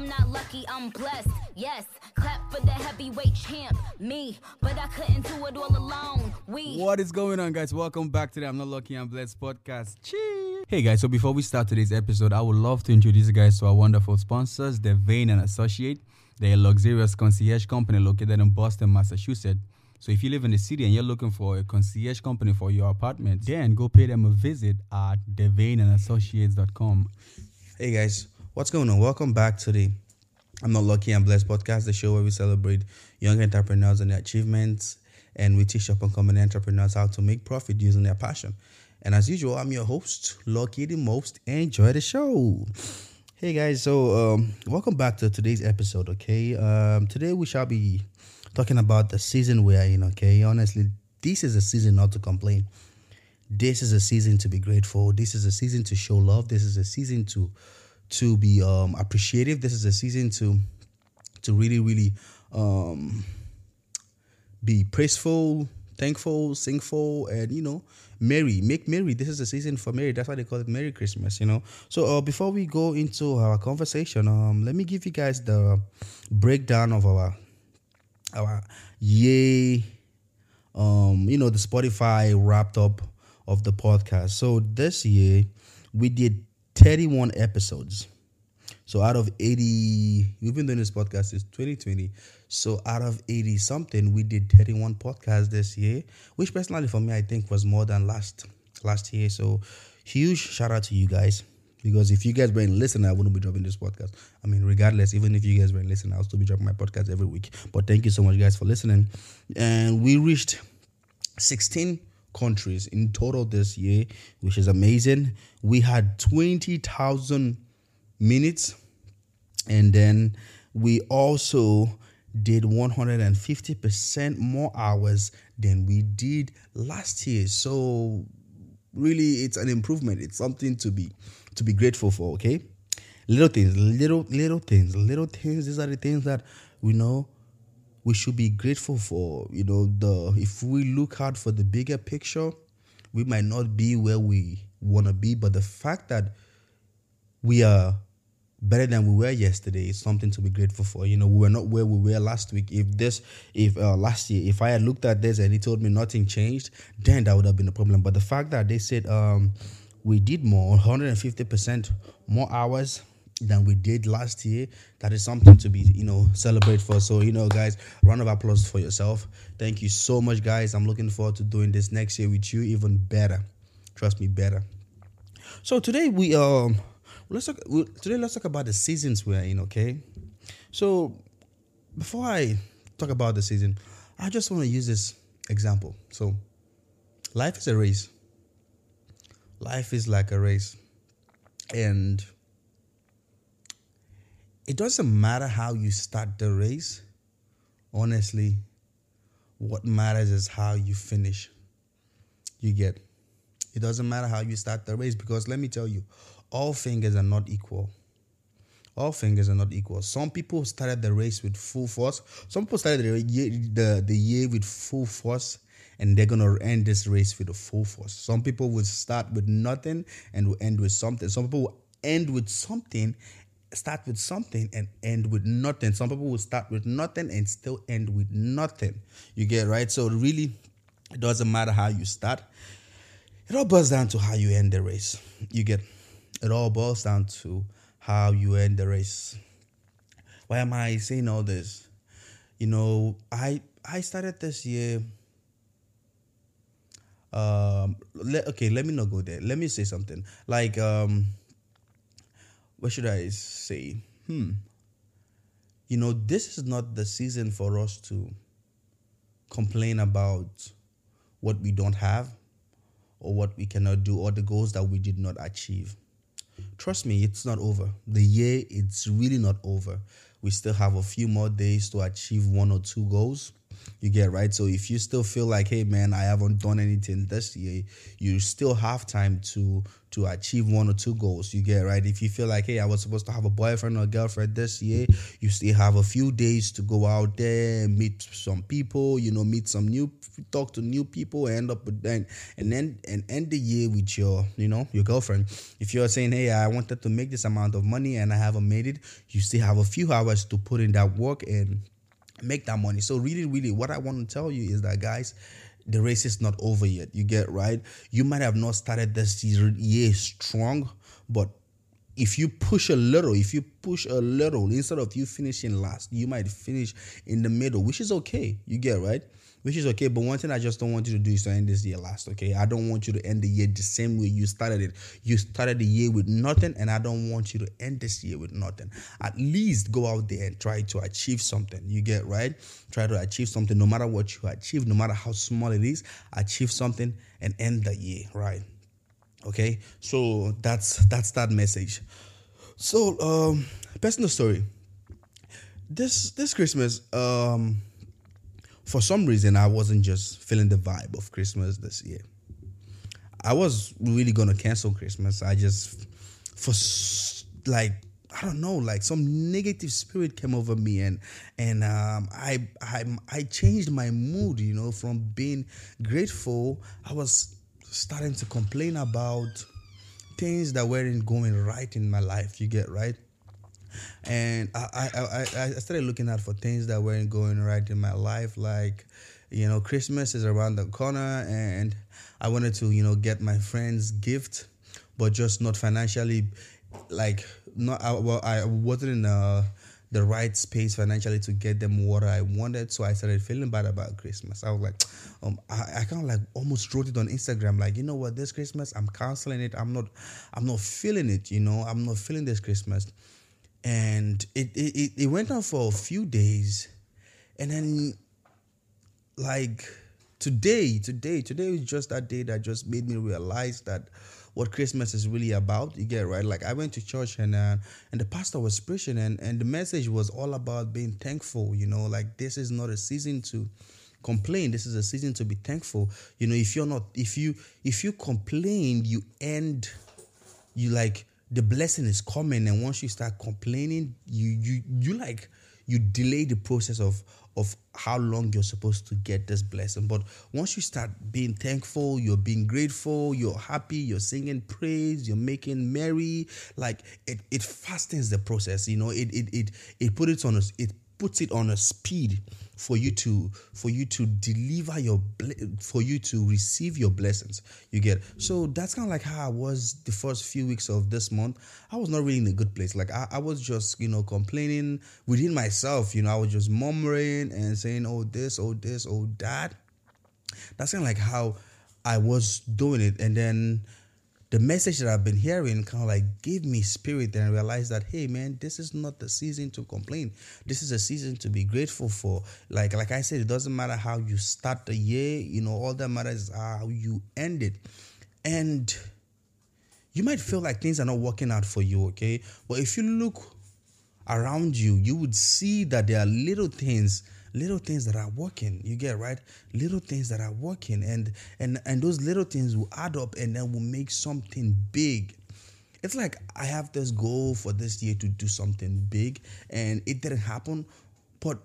I'm not lucky, I'm blessed. Yes, clap for the heavyweight champ, me. But I couldn't do it all alone. We. What is going on, guys? Welcome back to the I'm Not Lucky, I'm Blessed podcast. Cheers. Hey, guys. So before we start today's episode, I would love to introduce you guys to our wonderful sponsors, the Vane and Associate. They're a luxurious concierge company located in Boston, Massachusetts. So if you live in the city and you're looking for a concierge company for your apartment, then go pay them a visit at thevaneandassociates.com. Hey guys, what's going on? Welcome back to the I'm Not Lucky I'm Blessed podcast, the show where we celebrate young entrepreneurs and their achievements and we teach up and coming entrepreneurs how to make profit using their passion. And as usual, I'm your host, Lucky the Most. Enjoy the show. Hey guys, so um, welcome back to today's episode. Okay, um, today we shall be talking about the season we are in. Okay, honestly, this is a season not to complain. This is a season to be grateful. This is a season to show love. This is a season to to be um, appreciative. This is a season to to really, really um, be praiseful, thankful, singful, and you know, merry. Make merry. This is a season for merry. That's why they call it Merry Christmas. You know. So uh, before we go into our conversation, um, let me give you guys the breakdown of our our yay, um, you know, the Spotify wrapped up of the podcast. So this year we did 31 episodes. So out of 80, we've been doing this podcast since 2020. So out of 80 something, we did 31 podcasts this year, which personally for me I think was more than last last year. So huge shout out to you guys. Because if you guys weren't listening, I wouldn't be dropping this podcast. I mean, regardless, even if you guys weren't listening, I'll still be dropping my podcast every week. But thank you so much, guys, for listening. And we reached 16 countries in total this year, which is amazing. We had 20,000 minutes, and then we also did 150% more hours than we did last year. So really it's an improvement. It's something to be to be grateful for, okay? Little things, little little things, little things, these are the things that we know we should be grateful for. You know, the if we look hard for the bigger picture, we might not be where we want to be, but the fact that we are better than we were yesterday is something to be grateful for. You know, we were not where we were last week. If this, if uh, last year, if I had looked at this and he told me nothing changed, then that would have been a problem. But the fact that they said um, we did more, 150% more hours than we did last year. That is something to be, you know, celebrate for. So, you know, guys, round of applause for yourself. Thank you so much, guys. I'm looking forward to doing this next year with you even better. Trust me, better. So today we um let's talk today let's talk about the seasons we're in, okay? So before I talk about the season, I just want to use this example. So life is a race. Life is like a race. And it doesn't matter how you start the race. Honestly, what matters is how you finish. You get. It doesn't matter how you start the race because let me tell you, all fingers are not equal. All fingers are not equal. Some people started the race with full force. Some people started the year, the, the year with full force, and they're gonna end this race with a full force. Some people would start with nothing and will end with something. Some people will end with something start with something and end with nothing. Some people will start with nothing and still end with nothing. You get right? So really, it doesn't matter how you start. It all boils down to how you end the race. You get it all boils down to how you end the race. Why am I saying all this? You know, I I started this year. Um, let, okay, let me not go there. Let me say something. Like, um, what should I say? Hmm. You know, this is not the season for us to complain about what we don't have or what we cannot do or the goals that we did not achieve. Trust me, it's not over. The year, it's really not over. We still have a few more days to achieve one or two goals. You get right. So if you still feel like, hey man, I haven't done anything this year, you still have time to to achieve one or two goals. You get right. If you feel like, hey, I was supposed to have a boyfriend or girlfriend this year, you still have a few days to go out there, meet some people, you know, meet some new, talk to new people, end up with then, and then and end the year with your, you know, your girlfriend. If you're saying, hey, I wanted to make this amount of money and I haven't made it, you still have a few hours to put in that work and make that money. So really, really, what I want to tell you is that guys the race is not over yet. You get right. You might have not started this year strong, but if you push a little, if you push a little, instead of you finishing last, you might finish in the middle, which is okay. You get right which is okay. But one thing I just don't want you to do is to end this year last, okay? I don't want you to end the year the same way you started it. You started the year with nothing, and I don't want you to end this year with nothing. At least go out there and try to achieve something. You get right? Try to achieve something, no matter what you achieve, no matter how small it is, achieve something and end the year, right? Okay, so that's that's that message. So, um, personal story. This this Christmas, um, for some reason, I wasn't just feeling the vibe of Christmas this year. I was really gonna cancel Christmas. I just, for like, I don't know, like some negative spirit came over me, and and um, I I I changed my mood. You know, from being grateful, I was starting to complain about things that weren't going right in my life. You get right and I, I, I, I started looking out for things that weren't going right in my life. Like, you know, Christmas is around the corner, and I wanted to, you know, get my friends gift, but just not financially, like, not I, well, I wasn't in a the right space financially to get them what I wanted. So I started feeling bad about Christmas. I was like, um, I, I kind of like almost wrote it on Instagram, like, you know what, this Christmas I'm canceling it. I'm not, I'm not feeling it. You know, I'm not feeling this Christmas and it, it it went on for a few days. And then like today today today was just that day that just made me realize that what christmas is really about. You get right? Like i went to church and uh, and the pastor was preaching and and the message was all about being thankful you know? Like this is not a season to complain. This is a season to be thankful. You know if you're not if you if you complain you end you like the blessing is coming and once you start complaining you you you like you delay the process of of how long you're supposed to get this blessing. But once you start being thankful you're being grateful you're happy you're singing praise you're making merry like it it fastens the process you know? It it it, it put it on us it puts it on a speed for you to for you to deliver your for you to receive your blessings you get. So that's kind of like how i was the first few weeks of this month. I was not really in a good place. Like I, I was just you know complaining within myself you know i was just murmuring and saying oh this oh this oh that. That's kind of like how i was doing it. And then the message that I've been hearing kind of like gave me spirit and I realized that hey man, this is not the season to complain. This is a season to be grateful for. Like like I said, it doesn't matter how you start the year, you know, all that matters is how you end it. And you might feel like things are not working out for you, okay? But if you look around you, you would see that there are little things little things that are working you get right little things that are working and and and those little things will add up and then will make something big it's like i have this goal for this year to do something big and it didn't happen but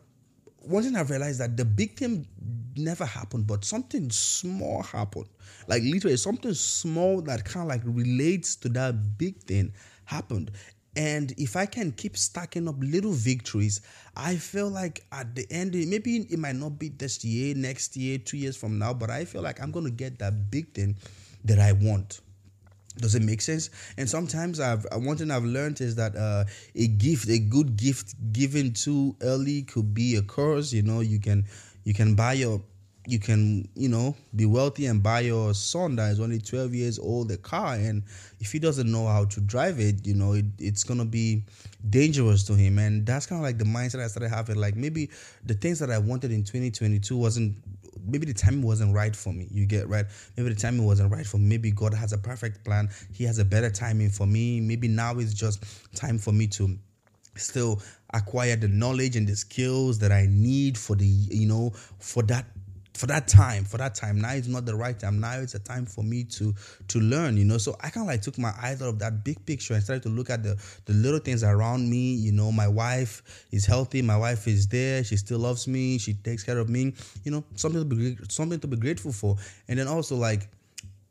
one thing I've realized that the big thing never happened, but something small happened. Like literally something small that kind of like relates to that big thing happened. And if I can keep stacking up little victories, I feel like at the end, maybe it might not be this year, next year, two years from now, but I feel like I'm going to get that big thing that I want. Does it make sense? And sometimes I've one thing I've learned is that uh, a gift, a good gift given too early could be a curse. You know, you can you can buy your you can you know be wealthy and buy your son that is only 12 years old a car. And if he doesn't know how to drive it you know it, it's gonna be dangerous to him. And that's kind of like the mindset i started having. Like maybe the things that i wanted in 2022 wasn't maybe the timing wasn't right for me. You get right? Maybe the timing wasn't right for me. Maybe god has a perfect plan. He has a better timing for me. Maybe now it's just time for me to still acquire the knowledge and the skills that I need for the you know for that for that time for that time now is not the right time. Now it's a time for me to to learn you know? So i kind of like took my eyes out of that big picture and started to look at the the little things around me you know? My wife is healthy my wife is there she still loves me she takes care of me you know? Something to be something to be grateful for. And then also like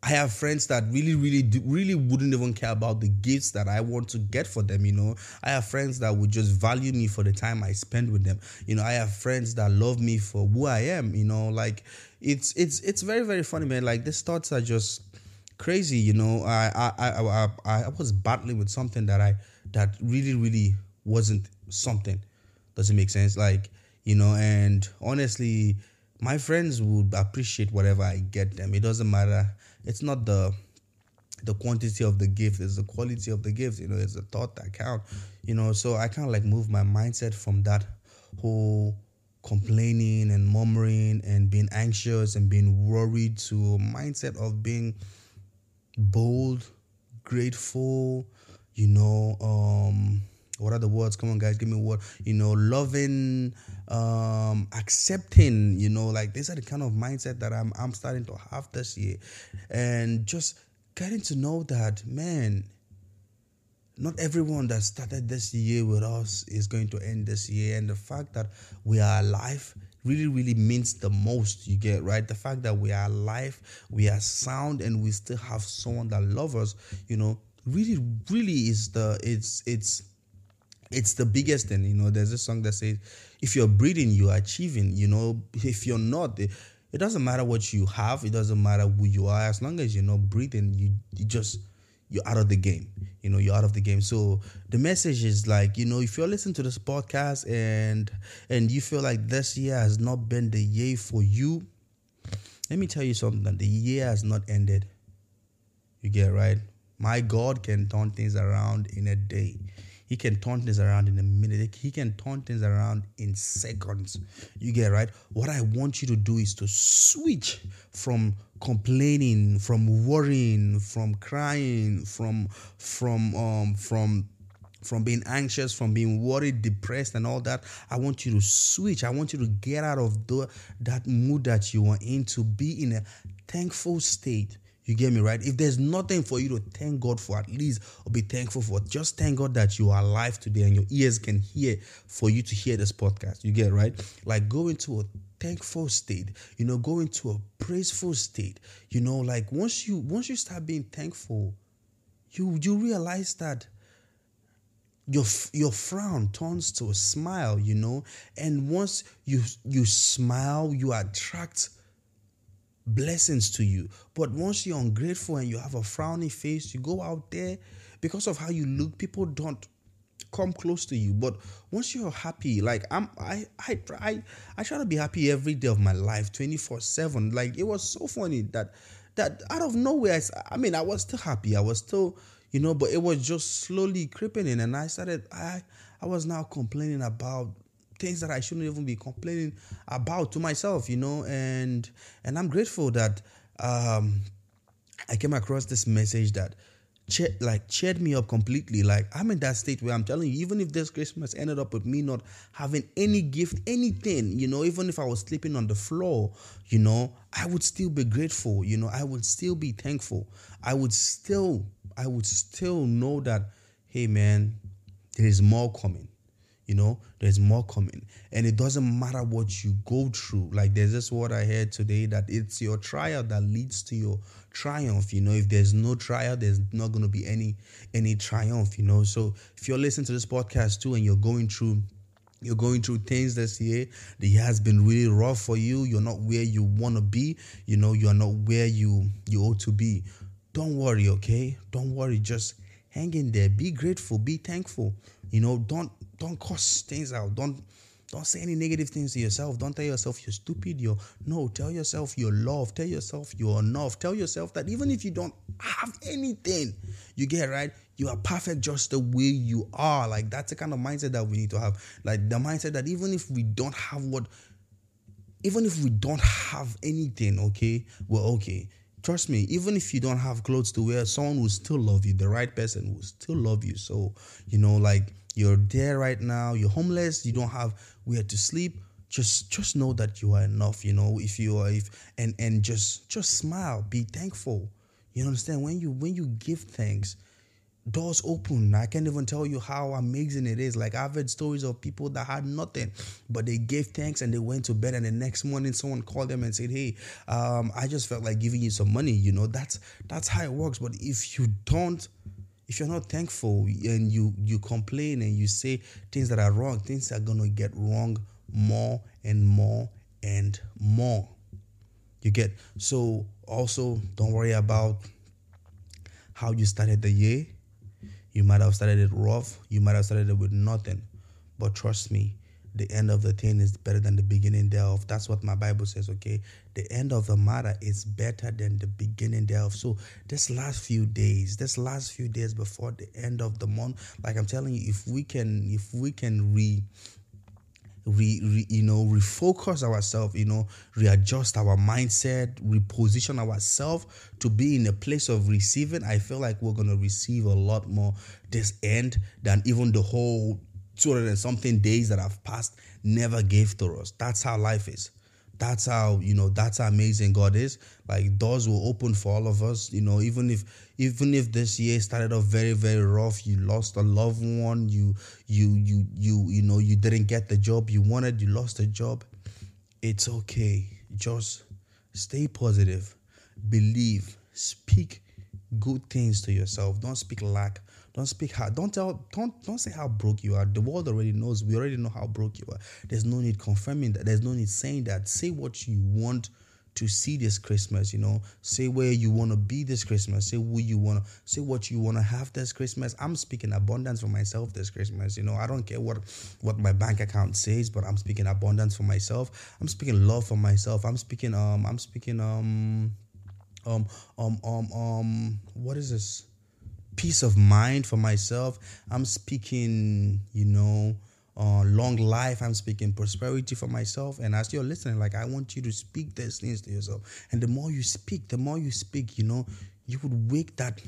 I have friends that really, really, do, really wouldn't even care about the gifts that I want to get for them. You know, I have friends that would just value me for the time I spend with them. You know, I have friends that love me for who I am. You know, like it's it's it's very very funny, man. Like these thoughts are just crazy. You know, I I I I, I was battling with something that I that really really wasn't something. Does it make sense? Like you know, and honestly, my friends would appreciate whatever I get them. It doesn't matter it's not the the quantity of the gift it's the quality of the gift you know it's the thought that count you know. So i kind of like move my mindset from that whole complaining and murmuring and being anxious and being worried to a mindset of being bold grateful you know um what are the words? Come on guys give me word. You know loving um accepting you know like these are the kind of mindset that i'm i'm starting to have this year. And just getting to know that man not everyone that started this year with us is going to end this year. And the fact that we are alive really really means the most you get right? The fact that we are alive we are sound and we still have someone that loves us you know really really is the it's it's it's the biggest thing you know there's a song that says if you're breathing you're achieving you know if you're not it, it doesn't matter what you have it doesn't matter who you are as long as you're not breathing you, you just you're out of the game you know you're out of the game. So the message is like you know if you're listening to this podcast and and you feel like this year has not been the year for you let me tell you something the year has not ended. You get right? My god can turn things around in a day he can turn things around in a minute. He can turn things around in seconds. You get right? What I want you to do is to switch from complaining, from worrying, from crying, from from um from from being anxious, from being worried, depressed, and all that. I want you to switch. I want you to get out of the, that mood that you are in to be in a thankful state you get me right? If there's nothing for you to thank God for, at least or be thankful for, just thank God that you are alive today and your ears can hear for you to hear this podcast. You get right? Like go into a thankful state, you know, go into a praiseful state. You know, like once you once you start being thankful, you you realize that your your frown turns to a smile, you know, and once you you smile, you attract blessings to you. But once you're ungrateful and you have a frowny face, you go out there because of how you look, people don't come close to you. But once you're happy, like I'm I I I I try to be happy every day of my life, 24-7. Like it was so funny that that out of nowhere, I, I mean, I was still happy. I was still, you know, but it was just slowly creeping in. And I started I I was now complaining about things that I shouldn't even be complaining about to myself, you know, and and I'm grateful that um I came across this message that cheer, like cheered me up completely. Like I'm in that state where I'm telling you, even if this Christmas ended up with me not having any gift, anything, you know, even if I was sleeping on the floor, you know, I would still be grateful. You know, I would still be thankful. I would still, I would still know that, hey man, there is more coming. You know, there's more coming. And it doesn't matter what you go through. Like there's this word I heard today that it's your trial that leads to your triumph. You know, if there's no trial, there's not gonna be any any triumph, you know. So if you're listening to this podcast too and you're going through you're going through things this year the year has been really rough for you you're not where you want to be you know you're not where you you ought to be don't worry okay don't worry just hang in there be grateful be thankful you know don't don't cross things out. Don't don't say any negative things to yourself. Don't tell yourself you're stupid. You're no. Tell yourself you're loved. Tell yourself you're enough. Tell yourself that even if you don't have anything, you get right. You are perfect just the way you are. Like that's the kind of mindset that we need to have. Like the mindset that even if we don't have what, even if we don't have anything, okay, we're okay. Trust me, even if you don't have clothes to wear, someone will still love you. The right person will still love you. So, you know, like you're there right now, you're homeless, you don't have where to sleep, just just know that you are enough, you know, if you are if and and just just smile, be thankful. You understand? When you when you give thanks, doors open. I can't even tell you how amazing it is. Like I've heard stories of people that had nothing, but they gave thanks and they went to bed. And the next morning, someone called them and said, "Hey, um, I just felt like giving you some money." You know, that's that's how it works. But if you don't, if you're not thankful and you you complain and you say things that are wrong, things are gonna get wrong more and more and more. You get so also don't worry about how you started the year. You might have started it rough, you might have started it with nothing. But trust me, the end of the thing is better than the beginning thereof. That's what my Bible says, okay? The end of the matter is better than the beginning thereof. So, this last few days, this last few days before the end of the month, like I'm telling you, if we can, if we can re re, re, you know refocus ourselves you know readjust our mindset reposition ourselves to be in a place of receiving i feel like we're going to receive a lot more this end than even the whole 200 and something days that have passed never gave to us that's how life is that's how you know that's how amazing god is. Like doors will open for all of us you know even if even if this year started off very very rough you lost a loved one you you you you you know you didn't get the job you wanted you lost a job it's okay. Just stay positive. Believe. Speak good things to yourself don't speak lack don't speak how. Don't tell. Don't don't say how broke you are. The world already knows. We already know how broke you are. There's no need confirming that. There's no need saying that. Say what you want to see this Christmas. You know, say where you want to be this Christmas. Say who you want to. Say what you want to have this Christmas. I'm speaking abundance for myself this Christmas. You know, I don't care what what my bank account says, but I'm speaking abundance for myself. I'm speaking love for myself. I'm speaking um. I'm speaking um. Um um um um. What is this? peace of mind for myself. I'm speaking, you know, uh, long life. I'm speaking prosperity for myself. And as you're listening, like I want you to speak these things to yourself. And the more you speak, the more you speak, you know, you would wake that,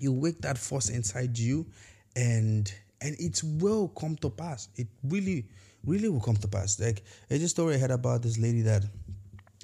you wake that force inside you, and and it will come to pass. It really, really will come to pass. Like there's a story I heard about this lady that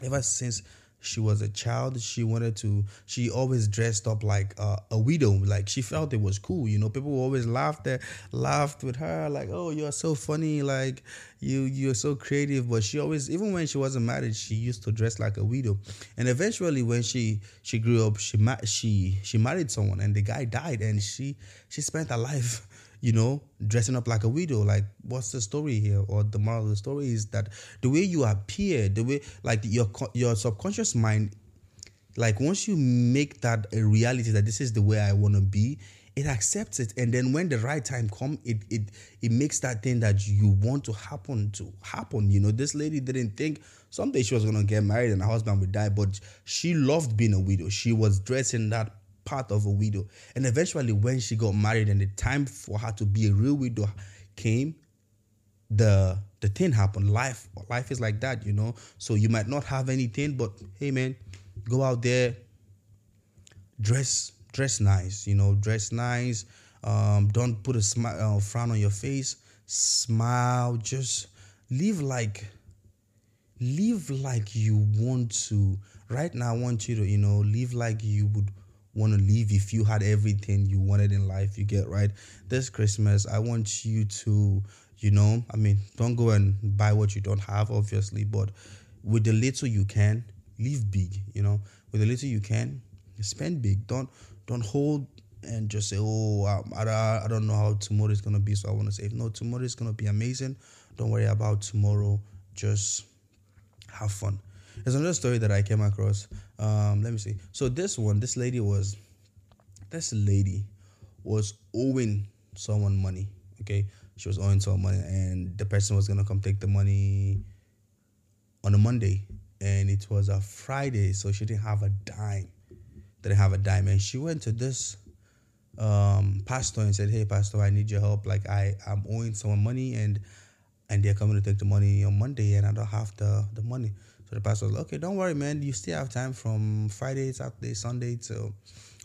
ever since she was a child she wanted to she always dressed up like uh, a widow like she felt it was cool you know. People always laughed at laughed with her like oh you're so funny like you you're so creative. But she always even when she wasn't married she used to dress like a widow. And eventually when she she grew up she ma- she she married someone and the guy died and she she spent her life you know, dressing up like a widow. Like, what's the story here? Or the moral of the story is that the way you appear, the way, like, your your subconscious mind, like, once you make that a reality that this is the way I want to be, it accepts it, and then when the right time come, it it it makes that thing that you want to happen to happen. You know, this lady didn't think someday she was gonna get married and her husband would die, but she loved being a widow. She was dressing that part of a widow. And eventually, when she got married and the time for her to be a real widow came, the the thing happened. Life life is like that, you know. So you might not have anything, but hey, man, go out there, dress dress nice, you know, dress nice. Um, don't put a smile uh, frown on your face. Smile. Just live like live like you want to. Right now, I want you to, you know, live like you would want to leave if you had everything you wanted in life you get right? This christmas i want you to you know i mean don't go and buy what you don't have obviously but with the little you can live big you know? With the little you can spend big. Don't don't hold and just say oh um, I, I, I don't know how tomorrow is going to be so i want to save. No tomorrow is going to be amazing. Don't worry about tomorrow. Just have fun. There's another story that I came across. Um, let me see. So this one, this lady was, this lady was owing someone money. Okay, she was owing someone money, and the person was gonna come take the money on a Monday, and it was a Friday, so she didn't have a dime. Didn't have a dime, and she went to this um, pastor and said, "Hey, pastor, I need your help. Like I, I'm owing someone money, and and they're coming to take the money on Monday, and I don't have the the money." So the pastor was like, okay, don't worry, man. You still have time from Friday, Saturday, Sunday till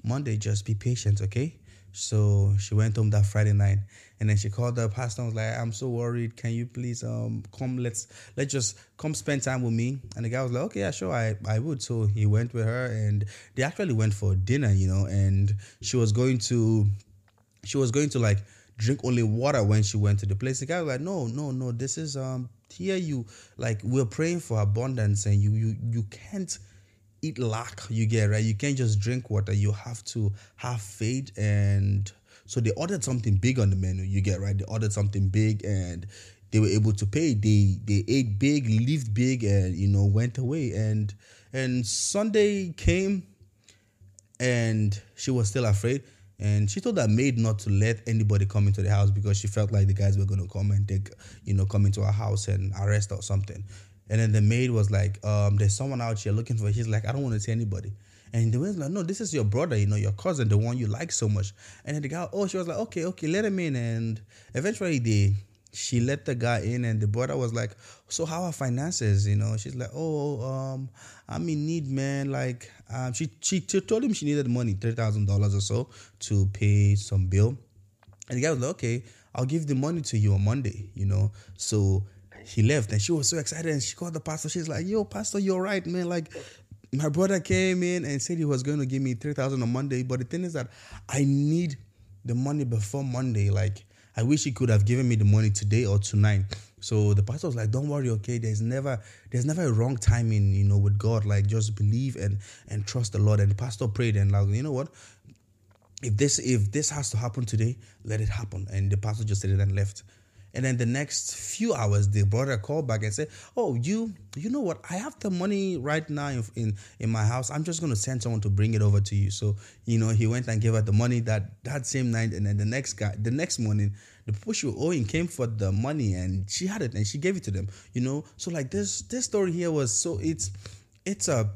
Monday. Just be patient, okay? So she went home that Friday night, and then she called the pastor and was like, "I'm so worried. Can you please um come? Let's let's just come spend time with me." And the guy was like, "Okay, yeah, sure, I I would." So he went with her, and they actually went for dinner, you know. And she was going to, she was going to like drink only water when she went to the place. The guy was like, "No, no, no. This is um here you. Like we're praying for abundance, and you you you can't." eat lack you get right? You can't just drink water. You have to have faith and so they ordered something big on the menu you get right? They ordered something big and they were able to pay. They they ate big lived big and you know went away. And and sunday came and she was still afraid and she told that maid not to let anybody come into the house because she felt like the guys were going to come and take you know come into her house and arrest or something and then the maid was like, um, there's someone out here looking for. She's like, I don't want to see anybody. And the maid's like, no, this is your brother, you know, your cousin, the one you like so much. And then the guy, oh, she was like, okay, okay, let him in. And eventually they she let the guy in and the brother was like, So how are finances? You know, she's like, Oh, um, I'm in need, man. Like, um, she, she told him she needed money, three thousand dollars or so to pay some bill. And the guy was like, Okay, I'll give the money to you on Monday, you know. So he left and she was so excited and she called the pastor. She's like, Yo, Pastor, you're right, man. Like, my brother came in and said he was going to give me 3000 on Monday. But the thing is that I need the money before Monday. Like, I wish he could have given me the money today or tonight. So the pastor was like, "Don't worry, okay. There's never, there's never a wrong timing, you know, with God. Like, just believe and and trust the Lord." And the pastor prayed and like, you know what? If this if this has to happen today, let it happen. And the pastor just said it and left. And then the next few hours, the brother called back and said, "Oh, you, you know what? I have the money right now in in, in my house. I'm just going to send someone to bring it over to you." So you know, he went and gave her the money that that same night, and then the next guy, the next morning, the people she was owing came for the money, and she had it, and she gave it to them. You know, so like this this story here was so it's it's a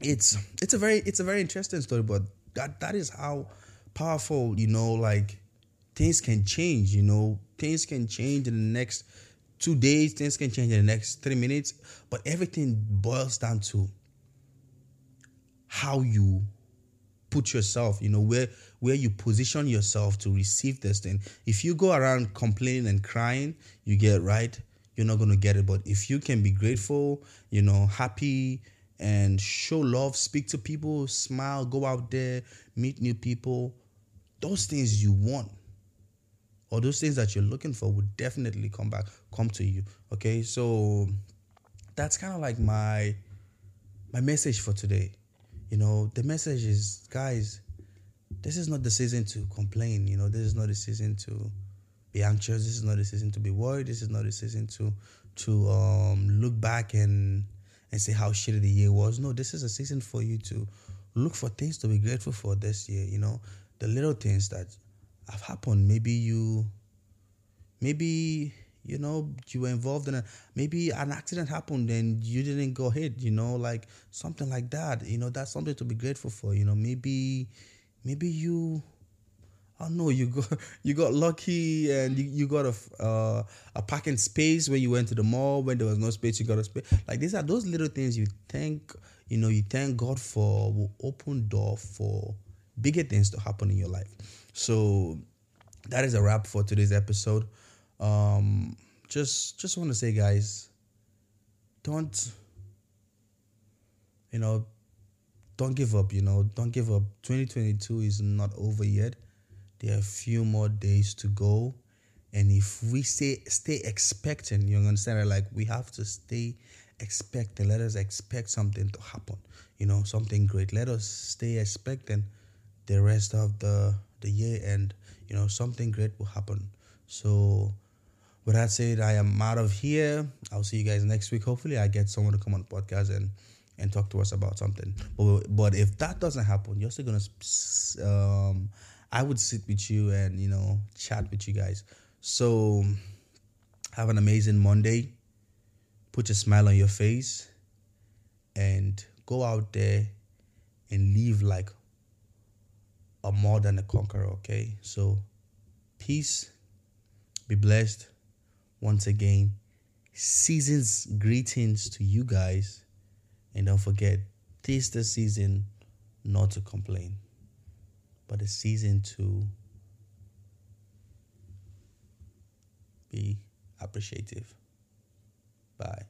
it's it's a very it's a very interesting story, but that that is how powerful you know like things can change you know things can change in the next two days, things can change in the next three minutes, but everything boils down to how you put yourself, you know, where where you position yourself to receive this thing. If you go around complaining and crying, you get right, you're not gonna get it. But if you can be grateful, you know, happy and show love, speak to people, smile, go out there, meet new people, those things you want or those things that you're looking for would definitely come back, come to you. Okay, so that's kind of like my my message for today. You know, the message is, guys, this is not the season to complain. You know, this is not the season to be anxious. This is not the season to be worried. This is not the season to to um, look back and and say how shitty the year was. No, this is a season for you to look for things to be grateful for this year. You know, the little things that have happened. Maybe you, maybe you know you were involved in a maybe an accident happened and you didn't go ahead. You know, like something like that. You know, that's something to be grateful for. You know, maybe, maybe you. I don't know. You got you got lucky and you, you got a uh, a parking space when you went to the mall when there was no space. You got a space. Like these are those little things you thank you know you thank God for will open door for bigger things to happen in your life. So that is a wrap for today's episode. Um, just just want to say, guys, don't you know, don't give up. You know, don't give up. 2022 is not over yet. There are a few more days to go. And if we stay stay expecting, you understand? Like we have to stay expecting. Let us expect something to happen. You know, something great. Let us stay expecting the rest of the the year and you know something great will happen. So with that said i am out of here. I'll see you guys next week. Hopefully i get someone to come on the podcast and and talk to us about something. But but if that doesn't happen you're still gonna um i would sit with you and you know chat with you guys. So have an amazing monday. Put a smile on your face and go out there and live like are more than a conqueror, okay? So, peace. Be blessed once again. Season's greetings to you guys. And don't forget, this the season not to complain, but a season to be appreciative. Bye.